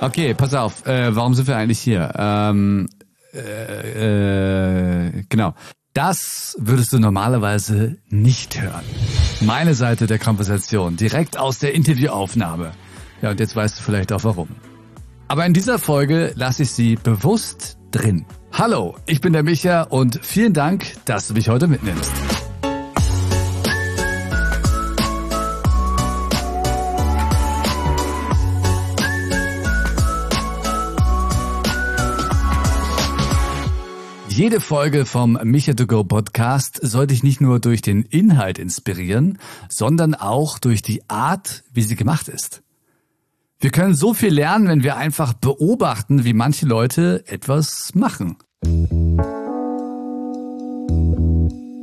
Okay, pass auf. Äh, warum sind wir eigentlich hier? Ähm, äh, äh, genau. Das würdest du normalerweise nicht hören. Meine Seite der Konversation, direkt aus der Interviewaufnahme. Ja, und jetzt weißt du vielleicht auch warum. Aber in dieser Folge lasse ich sie bewusst drin. Hallo, ich bin der Micha und vielen Dank, dass du mich heute mitnimmst. Jede Folge vom Micha to Go Podcast soll dich nicht nur durch den Inhalt inspirieren, sondern auch durch die Art, wie sie gemacht ist. Wir können so viel lernen, wenn wir einfach beobachten, wie manche Leute etwas machen.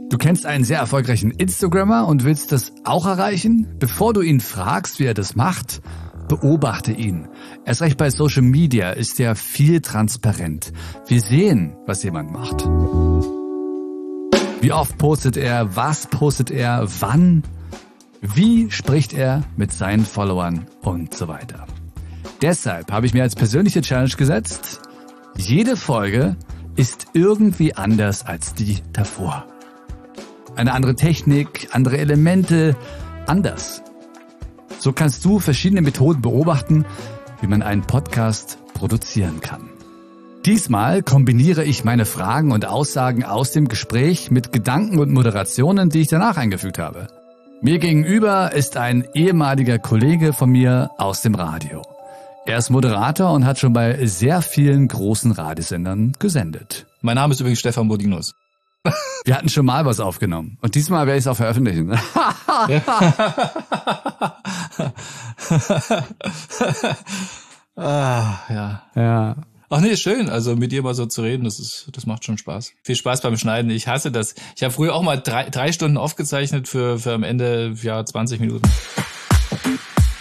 Du kennst einen sehr erfolgreichen Instagrammer und willst das auch erreichen? Bevor du ihn fragst, wie er das macht, Beobachte ihn. Erst recht bei Social Media ist er viel transparent. Wir sehen, was jemand macht. Wie oft postet er, was postet er, wann, wie spricht er mit seinen Followern und so weiter. Deshalb habe ich mir als persönliche Challenge gesetzt, jede Folge ist irgendwie anders als die davor. Eine andere Technik, andere Elemente, anders. So kannst du verschiedene Methoden beobachten, wie man einen Podcast produzieren kann. Diesmal kombiniere ich meine Fragen und Aussagen aus dem Gespräch mit Gedanken und Moderationen, die ich danach eingefügt habe. Mir gegenüber ist ein ehemaliger Kollege von mir aus dem Radio. Er ist Moderator und hat schon bei sehr vielen großen Radiosendern gesendet. Mein Name ist übrigens Stefan Bodinus. Wir hatten schon mal was aufgenommen. Und diesmal werde ich es auch veröffentlichen. ah, ja. Ja. Ach nee, schön. Also mit dir mal so zu reden, das ist, das macht schon Spaß. Viel Spaß beim Schneiden. Ich hasse das. Ich habe früher auch mal drei, drei Stunden aufgezeichnet für, für am Ende ja 20 Minuten.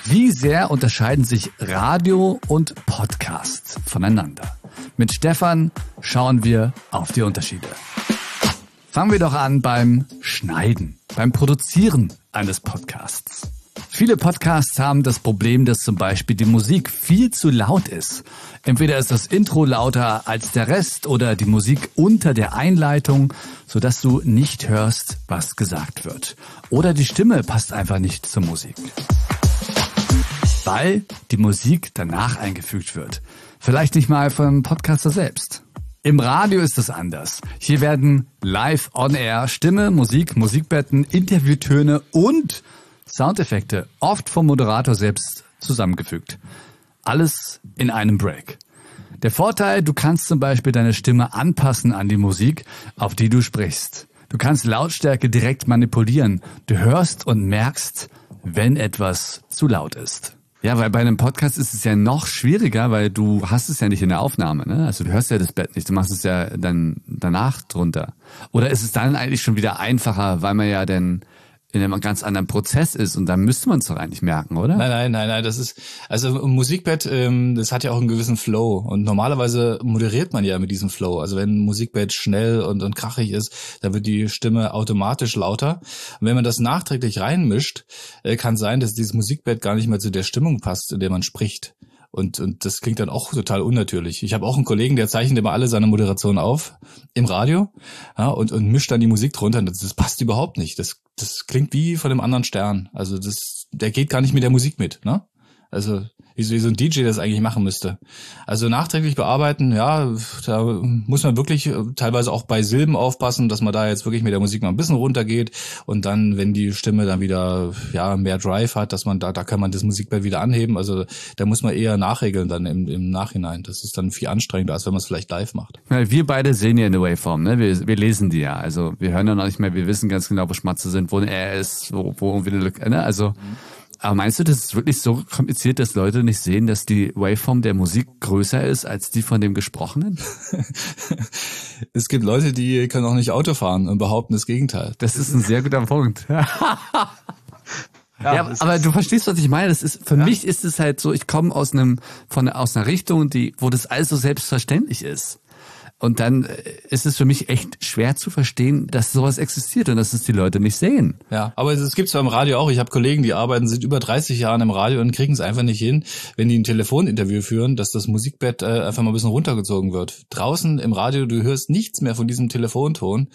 Wie sehr unterscheiden sich Radio und Podcast voneinander? Mit Stefan schauen wir auf die Unterschiede. Fangen wir doch an beim Schneiden, beim Produzieren eines Podcasts. Viele Podcasts haben das Problem, dass zum Beispiel die Musik viel zu laut ist. Entweder ist das Intro lauter als der Rest oder die Musik unter der Einleitung, sodass du nicht hörst, was gesagt wird. Oder die Stimme passt einfach nicht zur Musik. Weil die Musik danach eingefügt wird. Vielleicht nicht mal vom Podcaster selbst. Im Radio ist es anders. Hier werden live on air Stimme, Musik, Musikbetten, Interviewtöne und Soundeffekte oft vom Moderator selbst zusammengefügt. Alles in einem Break. Der Vorteil, du kannst zum Beispiel deine Stimme anpassen an die Musik, auf die du sprichst. Du kannst Lautstärke direkt manipulieren. Du hörst und merkst, wenn etwas zu laut ist. Ja, weil bei einem Podcast ist es ja noch schwieriger, weil du hast es ja nicht in der Aufnahme, ne? Also du hörst ja das Bett nicht, du machst es ja dann danach drunter. Oder ist es dann eigentlich schon wieder einfacher, weil man ja dann in einem ganz anderen Prozess ist und da müsste man es doch eigentlich merken, oder? Nein, nein, nein, nein, das ist also Musikbett, ähm, das hat ja auch einen gewissen Flow und normalerweise moderiert man ja mit diesem Flow. Also wenn ein Musikbett schnell und, und krachig ist, dann wird die Stimme automatisch lauter. Und wenn man das nachträglich reinmischt, äh, kann sein, dass dieses Musikbett gar nicht mehr zu der Stimmung passt, in der man spricht. Und, und das klingt dann auch total unnatürlich. Ich habe auch einen Kollegen, der zeichnet immer alle seine Moderationen auf im Radio ja, und, und mischt dann die Musik drunter. Das, das passt überhaupt nicht. Das, das klingt wie von einem anderen Stern. Also das, der geht gar nicht mit der Musik mit. Ne? Also wie, wie so ein DJ das eigentlich machen müsste. Also nachträglich bearbeiten, ja, da muss man wirklich äh, teilweise auch bei Silben aufpassen, dass man da jetzt wirklich mit der Musik mal ein bisschen runtergeht und dann, wenn die Stimme dann wieder ja mehr Drive hat, dass man da, da kann man das Musikbett wieder anheben. Also da muss man eher nachregeln dann im, im Nachhinein. Das ist dann viel anstrengender, als wenn man es vielleicht live macht. Ja, wir beide sehen ja eine Waveform, ne? Wir, wir lesen die ja. Also wir hören ja noch nicht mehr, wir wissen ganz genau, wo Schmatze sind, wo ein R ist, wo, wo irgendwie eine Lücke, ne? Also mhm. Aber meinst du, das ist wirklich so kompliziert, dass Leute nicht sehen, dass die Waveform der Musik größer ist als die von dem Gesprochenen? es gibt Leute, die können auch nicht Auto fahren und behaupten das Gegenteil. Das ist ein sehr guter Punkt. ja, ja aber du verstehst, was ich meine. Das ist für ja. mich ist es halt so. Ich komme aus einem von aus einer Richtung, die wo das alles so selbstverständlich ist. Und dann äh, ist es für mich echt schwer zu verstehen, dass sowas existiert und dass es die Leute nicht sehen. Ja, aber es gibt's beim Radio auch. Ich habe Kollegen, die arbeiten seit über 30 Jahren im Radio und kriegen es einfach nicht hin, wenn die ein Telefoninterview führen, dass das Musikbett äh, einfach mal ein bisschen runtergezogen wird. Draußen im Radio, du hörst nichts mehr von diesem Telefonton.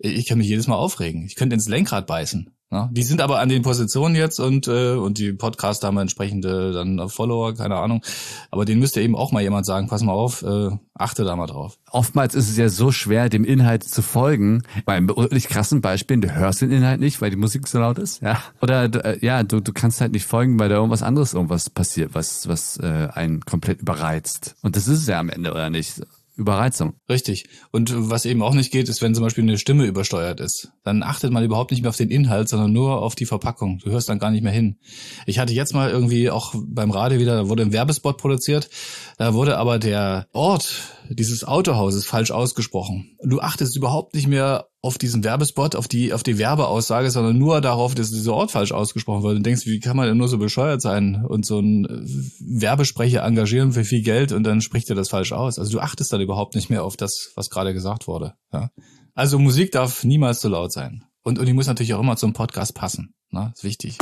Ich kann mich jedes Mal aufregen. Ich könnte ins Lenkrad beißen. Ja, die sind aber an den Positionen jetzt und äh, und die Podcaster haben entsprechende dann Follower, keine Ahnung. Aber denen müsste eben auch mal jemand sagen, pass mal auf, äh, achte da mal drauf. Oftmals ist es ja so schwer, dem Inhalt zu folgen. Beim wirklich krassen Beispiel, du hörst den Inhalt nicht, weil die Musik so laut ist, ja. Oder äh, ja, du, du kannst halt nicht folgen, weil da irgendwas anderes irgendwas passiert, was was äh, einen komplett überreizt. Und das ist es ja am Ende oder nicht? Überreizung. Richtig. Und was eben auch nicht geht, ist, wenn zum Beispiel eine Stimme übersteuert ist. Dann achtet man überhaupt nicht mehr auf den Inhalt, sondern nur auf die Verpackung. Du hörst dann gar nicht mehr hin. Ich hatte jetzt mal irgendwie auch beim Radio wieder, wurde ein Werbespot produziert. Da wurde aber der Ort dieses Autohauses falsch ausgesprochen. Du achtest überhaupt nicht mehr auf diesen Werbespot, auf die, auf die Werbeaussage, sondern nur darauf, dass dieser Ort falsch ausgesprochen wird und denkst, wie kann man denn nur so bescheuert sein und so einen äh, Werbesprecher engagieren für viel Geld und dann spricht er das falsch aus. Also du achtest dann überhaupt nicht mehr auf das, was gerade gesagt wurde. Ja? Also Musik darf niemals zu laut sein. Und, und die muss natürlich auch immer zum Podcast passen. Ne? Ist wichtig.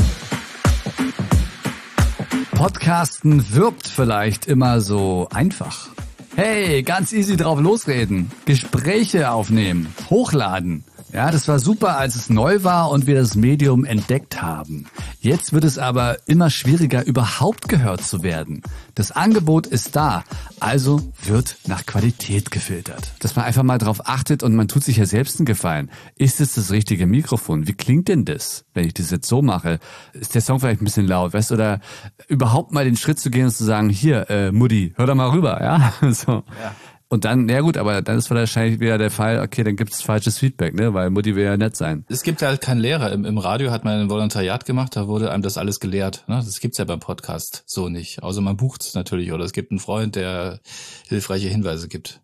Podcasten wirbt vielleicht immer so einfach. Hey, ganz easy drauf losreden. Gespräche aufnehmen. Hochladen. Ja, das war super, als es neu war und wir das Medium entdeckt haben. Jetzt wird es aber immer schwieriger, überhaupt gehört zu werden. Das Angebot ist da, also wird nach Qualität gefiltert. Dass man einfach mal drauf achtet und man tut sich ja selbst einen Gefallen. Ist es das richtige Mikrofon? Wie klingt denn das, wenn ich das jetzt so mache? Ist der Song vielleicht ein bisschen laut, weißt du? Oder überhaupt mal den Schritt zu gehen und zu sagen, hier, äh, Mutti, hör doch mal rüber, ja? so. Ja. Und dann, ja gut, aber dann ist wahrscheinlich wieder der Fall, okay, dann gibt es falsches Feedback, ne? Weil Mutti will ja nett sein. Es gibt halt keinen Lehrer. Im, Im Radio hat man ein Volontariat gemacht, da wurde einem das alles gelehrt. Ne? Das gibt's ja beim Podcast so nicht. Außer man bucht es natürlich oder es gibt einen Freund, der hilfreiche Hinweise gibt.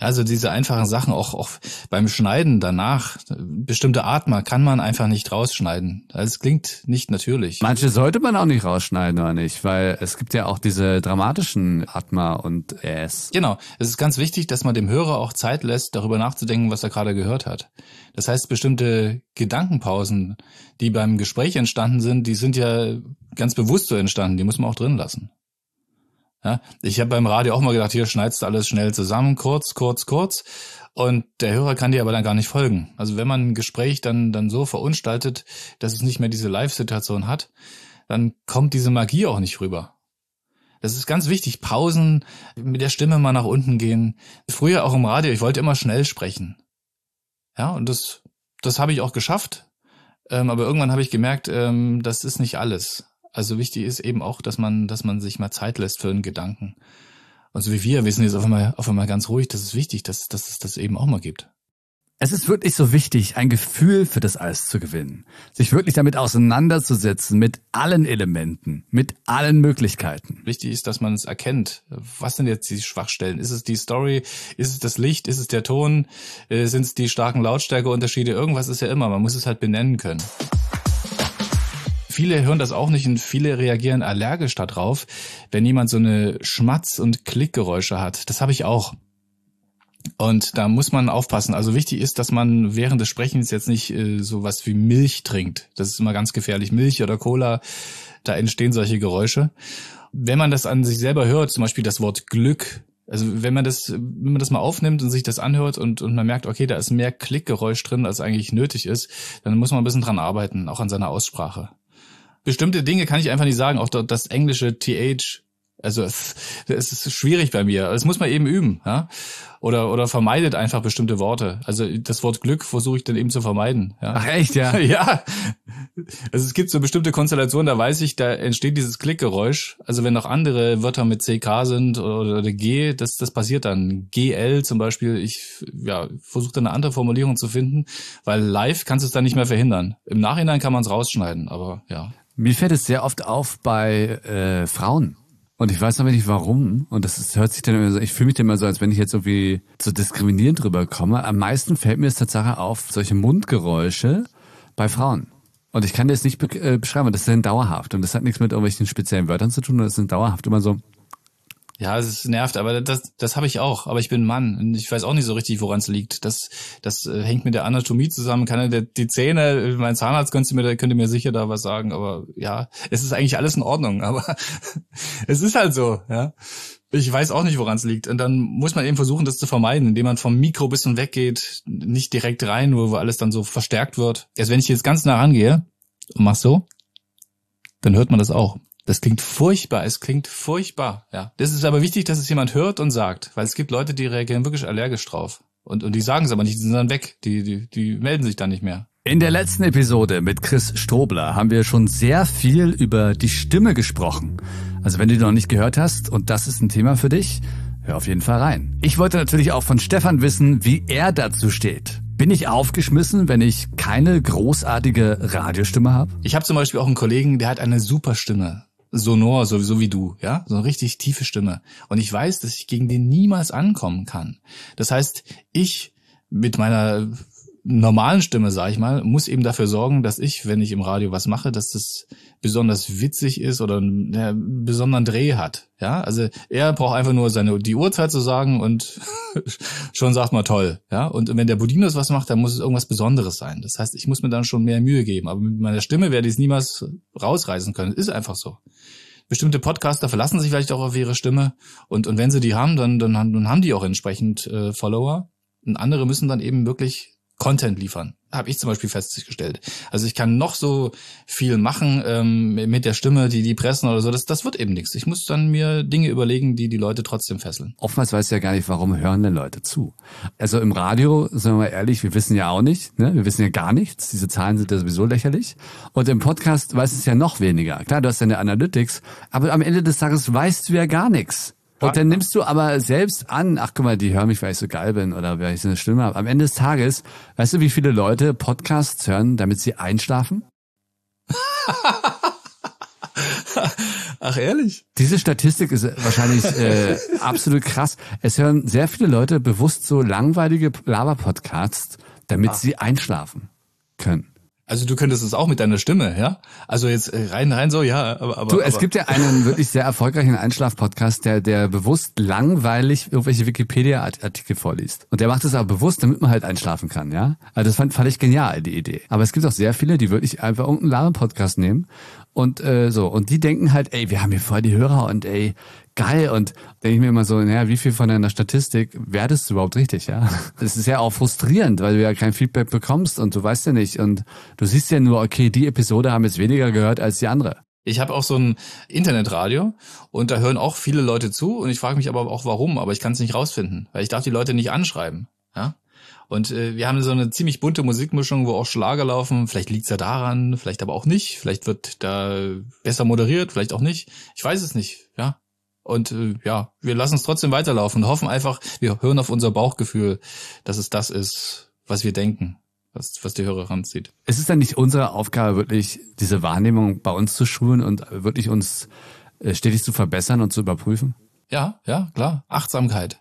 Also diese einfachen Sachen, auch, auch beim Schneiden danach, bestimmte Atmer kann man einfach nicht rausschneiden. Also es klingt nicht natürlich. Manche sollte man auch nicht rausschneiden, oder nicht? Weil es gibt ja auch diese dramatischen Atmer und Äs. Genau. Es ist ganz wichtig, dass man dem Hörer auch Zeit lässt, darüber nachzudenken, was er gerade gehört hat. Das heißt, bestimmte Gedankenpausen, die beim Gespräch entstanden sind, die sind ja ganz bewusst so entstanden, die muss man auch drin lassen. Ja, ich habe beim Radio auch mal gedacht, hier schneidest du alles schnell zusammen, kurz, kurz, kurz. Und der Hörer kann dir aber dann gar nicht folgen. Also wenn man ein Gespräch dann, dann so verunstaltet, dass es nicht mehr diese Live-Situation hat, dann kommt diese Magie auch nicht rüber. Das ist ganz wichtig. Pausen, mit der Stimme mal nach unten gehen. Früher auch im Radio, ich wollte immer schnell sprechen. Ja, und das, das habe ich auch geschafft. Ähm, aber irgendwann habe ich gemerkt, ähm, das ist nicht alles. Also wichtig ist eben auch, dass man, dass man sich mal Zeit lässt für einen Gedanken. Also wie wir, wir sind jetzt auf einmal, auf einmal ganz ruhig. Das ist wichtig, dass, dass es das eben auch mal gibt. Es ist wirklich so wichtig, ein Gefühl für das Eis zu gewinnen. Sich wirklich damit auseinanderzusetzen, mit allen Elementen, mit allen Möglichkeiten. Wichtig ist, dass man es erkennt. Was sind jetzt die Schwachstellen? Ist es die Story? Ist es das Licht? Ist es der Ton? Äh, sind es die starken Lautstärkeunterschiede? Irgendwas ist ja immer. Man muss es halt benennen können. Viele hören das auch nicht und viele reagieren allergisch darauf, wenn jemand so eine Schmatz- und Klickgeräusche hat. Das habe ich auch. Und da muss man aufpassen. Also wichtig ist, dass man während des Sprechens jetzt nicht äh, sowas wie Milch trinkt. Das ist immer ganz gefährlich. Milch oder Cola, da entstehen solche Geräusche. Wenn man das an sich selber hört, zum Beispiel das Wort Glück, also wenn man das, wenn man das mal aufnimmt und sich das anhört und, und man merkt, okay, da ist mehr Klickgeräusch drin, als eigentlich nötig ist, dann muss man ein bisschen dran arbeiten, auch an seiner Aussprache bestimmte Dinge kann ich einfach nicht sagen. Auch das englische TH, also es, es ist schwierig bei mir. Das muss man eben üben, ja. Oder oder vermeidet einfach bestimmte Worte. Also das Wort Glück versuche ich dann eben zu vermeiden. Ja? Ach echt, ja? ja. Also es gibt so bestimmte Konstellationen, da weiß ich, da entsteht dieses Klickgeräusch. Also wenn noch andere Wörter mit CK sind oder, oder G, das das passiert dann. GL zum Beispiel. Ich ja versuche dann eine andere Formulierung zu finden, weil live kannst du es dann nicht mehr verhindern. Im Nachhinein kann man es rausschneiden, aber ja. Mir fällt es sehr oft auf bei äh, Frauen. Und ich weiß aber nicht warum. Und das ist, hört sich dann immer so, ich fühle mich dann immer so, als wenn ich jetzt irgendwie so diskriminierend drüber komme. Am meisten fällt mir es Tatsache auf, solche Mundgeräusche bei Frauen. Und ich kann das nicht be äh, beschreiben, das ist dann dauerhaft. Und das hat nichts mit irgendwelchen speziellen Wörtern zu tun, das sind dauerhaft immer so. Ja, es nervt, aber das, das habe ich auch. Aber ich bin Mann und ich weiß auch nicht so richtig, woran es liegt. Das, das äh, hängt mit der Anatomie zusammen. Kann der, die Zähne, mein Zahnarzt könnte mir, könnte mir sicher da was sagen. Aber ja, es ist eigentlich alles in Ordnung. Aber es ist halt so. Ja, ich weiß auch nicht, woran es liegt. Und dann muss man eben versuchen, das zu vermeiden, indem man vom Mikro bisschen weggeht, nicht direkt rein, wo, wo alles dann so verstärkt wird. Erst wenn ich jetzt ganz nah rangehe und mach so, dann hört man das auch. Das klingt furchtbar, es klingt furchtbar, ja. Das ist aber wichtig, dass es jemand hört und sagt, weil es gibt Leute, die reagieren wirklich allergisch drauf. Und, und die sagen es aber nicht, die sind dann weg, die, die, die melden sich dann nicht mehr. In der letzten Episode mit Chris Stobler haben wir schon sehr viel über die Stimme gesprochen. Also wenn du noch nicht gehört hast und das ist ein Thema für dich, hör auf jeden Fall rein. Ich wollte natürlich auch von Stefan wissen, wie er dazu steht. Bin ich aufgeschmissen, wenn ich keine großartige Radiostimme habe? Ich habe zum Beispiel auch einen Kollegen, der hat eine super Stimme sonor, sowieso wie du, ja, so eine richtig tiefe Stimme. Und ich weiß, dass ich gegen den niemals ankommen kann. Das heißt, ich mit meiner normalen Stimme, sag ich mal, muss eben dafür sorgen, dass ich, wenn ich im Radio was mache, dass das besonders witzig ist oder einen besonderen Dreh hat. Ja, also er braucht einfach nur seine die Uhrzeit zu sagen und schon sagt man toll. Ja, und wenn der Budinos was macht, dann muss es irgendwas Besonderes sein. Das heißt, ich muss mir dann schon mehr Mühe geben. Aber mit meiner Stimme werde ich es niemals rausreißen können. Ist einfach so. Bestimmte Podcaster verlassen sich vielleicht auch auf ihre Stimme und und wenn sie die haben, dann dann, dann haben die auch entsprechend äh, Follower. Und andere müssen dann eben wirklich Content liefern. Habe ich zum Beispiel festgestellt. Also ich kann noch so viel machen ähm, mit der Stimme, die die pressen oder so. Das, das wird eben nichts. Ich muss dann mir Dinge überlegen, die die Leute trotzdem fesseln. Oftmals weiß ja gar nicht, warum hören denn Leute zu. Also im Radio, sagen wir mal ehrlich, wir wissen ja auch nicht. Ne? Wir wissen ja gar nichts. Diese Zahlen sind ja sowieso lächerlich. Und im Podcast weiß es ja noch weniger. Klar, du hast deine Analytics, aber am Ende des Tages weißt du ja gar nichts. Und dann nimmst du aber selbst an, ach guck mal, die hören mich, weil ich so geil bin oder weil ich so eine Stimme habe. Am Ende des Tages, weißt du, wie viele Leute Podcasts hören, damit sie einschlafen? Ach ehrlich? Diese Statistik ist wahrscheinlich äh, absolut krass. Es hören sehr viele Leute bewusst so langweilige Lava-Podcasts, damit ah. sie einschlafen können. Also du könntest es auch mit deiner Stimme, ja? Also jetzt äh, rein, rein so, ja, aber, aber. Du, es aber. gibt ja einen wirklich sehr erfolgreichen Einschlaf-Podcast, der, der bewusst langweilig irgendwelche Wikipedia-Artikel vorliest. Und der macht es aber bewusst, damit man halt einschlafen kann, ja? Also das fand, fand ich genial, die Idee. Aber es gibt auch sehr viele, die wirklich einfach irgendeinen Laber-Podcast nehmen und äh, so. Und die denken halt, ey, wir haben hier voll die Hörer und ey, geil. Und denke ich mir immer so, naja, wie viel von deiner Statistik wertest du überhaupt richtig, ja? Das ist ja auch frustrierend, weil du ja kein Feedback bekommst und du weißt ja nicht. Und du siehst ja nur, okay, die Episode haben jetzt weniger gehört als die andere. Ich habe auch so ein Internetradio und da hören auch viele Leute zu und ich frage mich aber auch warum, aber ich kann es nicht rausfinden, weil ich darf die Leute nicht anschreiben. Und äh, wir haben so eine ziemlich bunte Musikmischung, wo auch Schlager laufen. Vielleicht liegt's ja daran, vielleicht aber auch nicht. Vielleicht wird da besser moderiert, vielleicht auch nicht. Ich weiß es nicht. Ja, und äh, ja, wir lassen es trotzdem weiterlaufen und hoffen einfach, wir hören auf unser Bauchgefühl, dass es das ist, was wir denken, was, was die Hörer ranzieht. Es ist dann nicht unsere Aufgabe, wirklich diese Wahrnehmung bei uns zu schulen und wirklich uns äh, stetig zu verbessern und zu überprüfen? Ja, ja, klar. Achtsamkeit.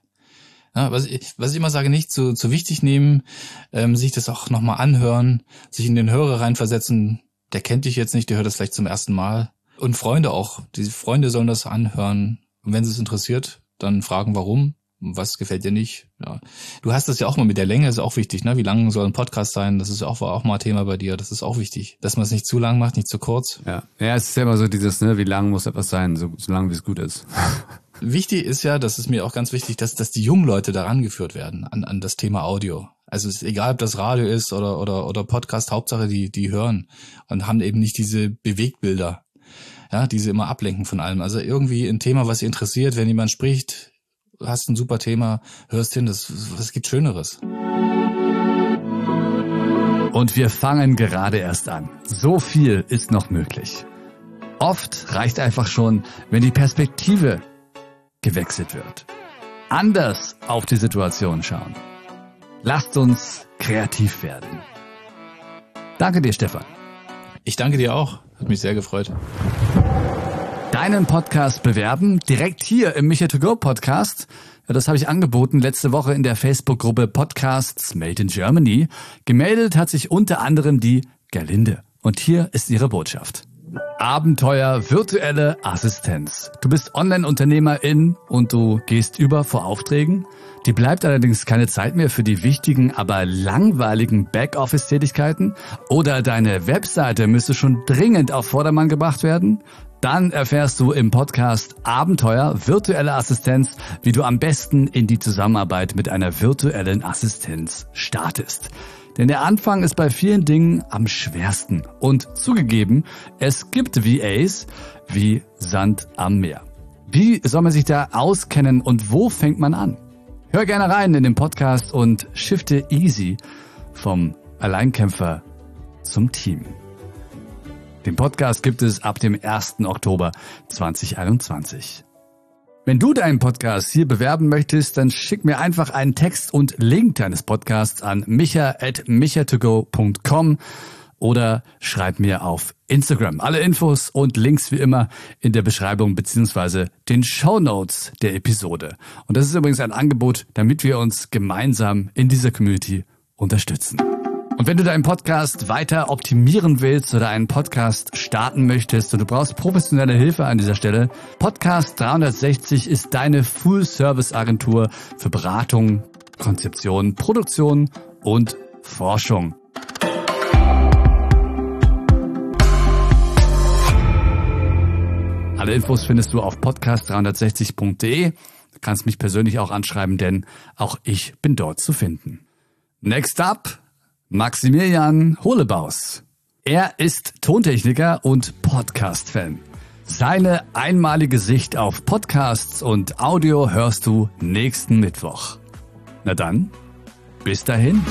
Ja, was, ich, was ich immer sage, nicht zu, zu wichtig nehmen, ähm, sich das auch nochmal anhören, sich in den Hörer reinversetzen. Der kennt dich jetzt nicht, der hört das vielleicht zum ersten Mal. Und Freunde auch. Die Freunde sollen das anhören, und wenn es interessiert, dann fragen, warum, was gefällt dir nicht. Ja. Du hast das ja auch mal mit der Länge, ist auch wichtig, ne? Wie lang soll ein Podcast sein? Das ist auch, war auch mal Thema bei dir. Das ist auch wichtig, dass man es nicht zu lang macht, nicht zu kurz. Ja, ja, es ist ja immer so dieses, ne, wie lang muss etwas sein, so, so lang wie es gut ist. wichtig ist ja, das ist mir auch ganz wichtig, dass, dass die jungen Leute daran geführt werden an, an das Thema Audio. Also es ist egal, ob das Radio ist oder, oder, oder Podcast, Hauptsache die, die hören und haben eben nicht diese Bewegbilder ja, die sie immer ablenken von allem. Also irgendwie ein Thema, was sie interessiert, wenn jemand spricht, hast ein super Thema, hörst hin, das, was gibt Schöneres. Und wir fangen gerade erst an. So viel ist noch möglich. Oft reicht einfach schon, wenn die Perspektive gewechselt wird. Anders auf die Situation schauen. Lasst uns kreativ werden. Danke dir, Stefan. Ich danke dir auch. Hat mich sehr gefreut. Deinen Podcast bewerben, direkt hier im Micha to Go Podcast. Ja, das habe ich angeboten letzte Woche in der Facebook-Gruppe Podcasts Made in Germany. Gemeldet hat sich unter anderem die Gerlinde. Und hier ist ihre Botschaft. Abenteuer virtuelle Assistenz. Du bist Online-Unternehmerin und du gehst über vor Aufträgen. Die bleibt allerdings keine Zeit mehr für die wichtigen, aber langweiligen Backoffice-Tätigkeiten. Oder deine Webseite müsste schon dringend auf Vordermann gebracht werden. Dann erfährst du im Podcast Abenteuer virtuelle Assistenz, wie du am besten in die Zusammenarbeit mit einer virtuellen Assistenz startest. Denn der Anfang ist bei vielen Dingen am schwersten. Und zugegeben, es gibt VAs wie Sand am Meer. Wie soll man sich da auskennen und wo fängt man an? Hör gerne rein in den Podcast und shifte easy vom Alleinkämpfer zum Team. Den Podcast gibt es ab dem 1. Oktober 2021. Wenn du deinen Podcast hier bewerben möchtest, dann schick mir einfach einen Text und Link deines Podcasts an micha.michatogo.com oder schreib mir auf Instagram. Alle Infos und Links wie immer in der Beschreibung beziehungsweise den Show Notes der Episode. Und das ist übrigens ein Angebot, damit wir uns gemeinsam in dieser Community unterstützen. Und wenn du deinen Podcast weiter optimieren willst oder einen Podcast starten möchtest und du brauchst professionelle Hilfe an dieser Stelle, Podcast 360 ist deine Full-Service-Agentur für Beratung, Konzeption, Produktion und Forschung. Alle Infos findest du auf podcast360.de. Du kannst mich persönlich auch anschreiben, denn auch ich bin dort zu finden. Next up Maximilian Holebaus. Er ist Tontechniker und Podcast-Fan. Seine einmalige Sicht auf Podcasts und Audio hörst du nächsten Mittwoch. Na dann, bis dahin.